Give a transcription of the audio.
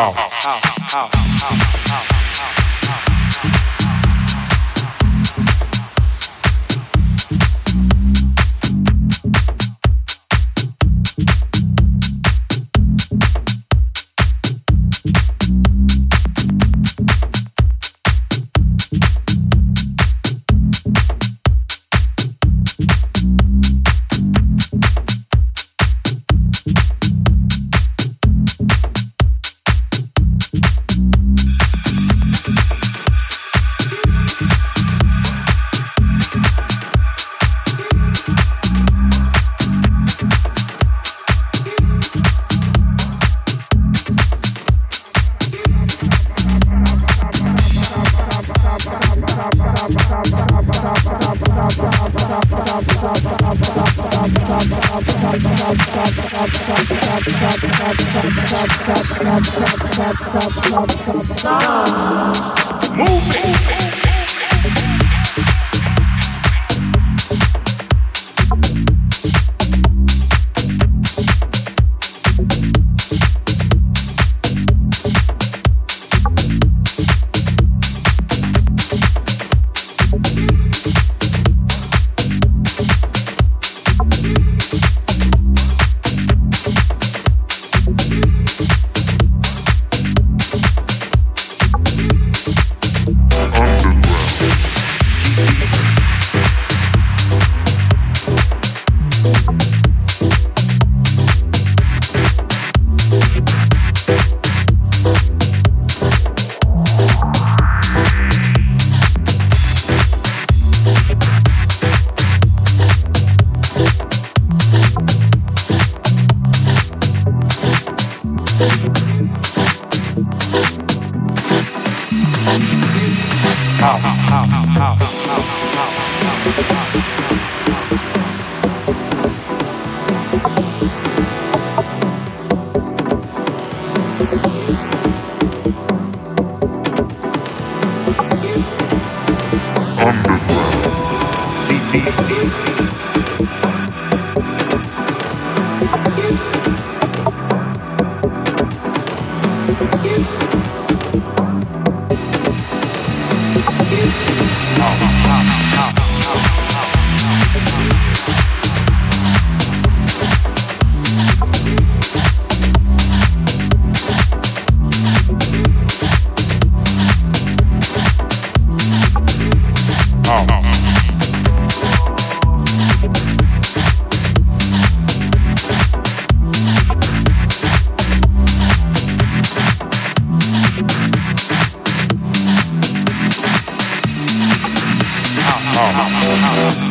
好好，好好，好好，好好。Move it. house.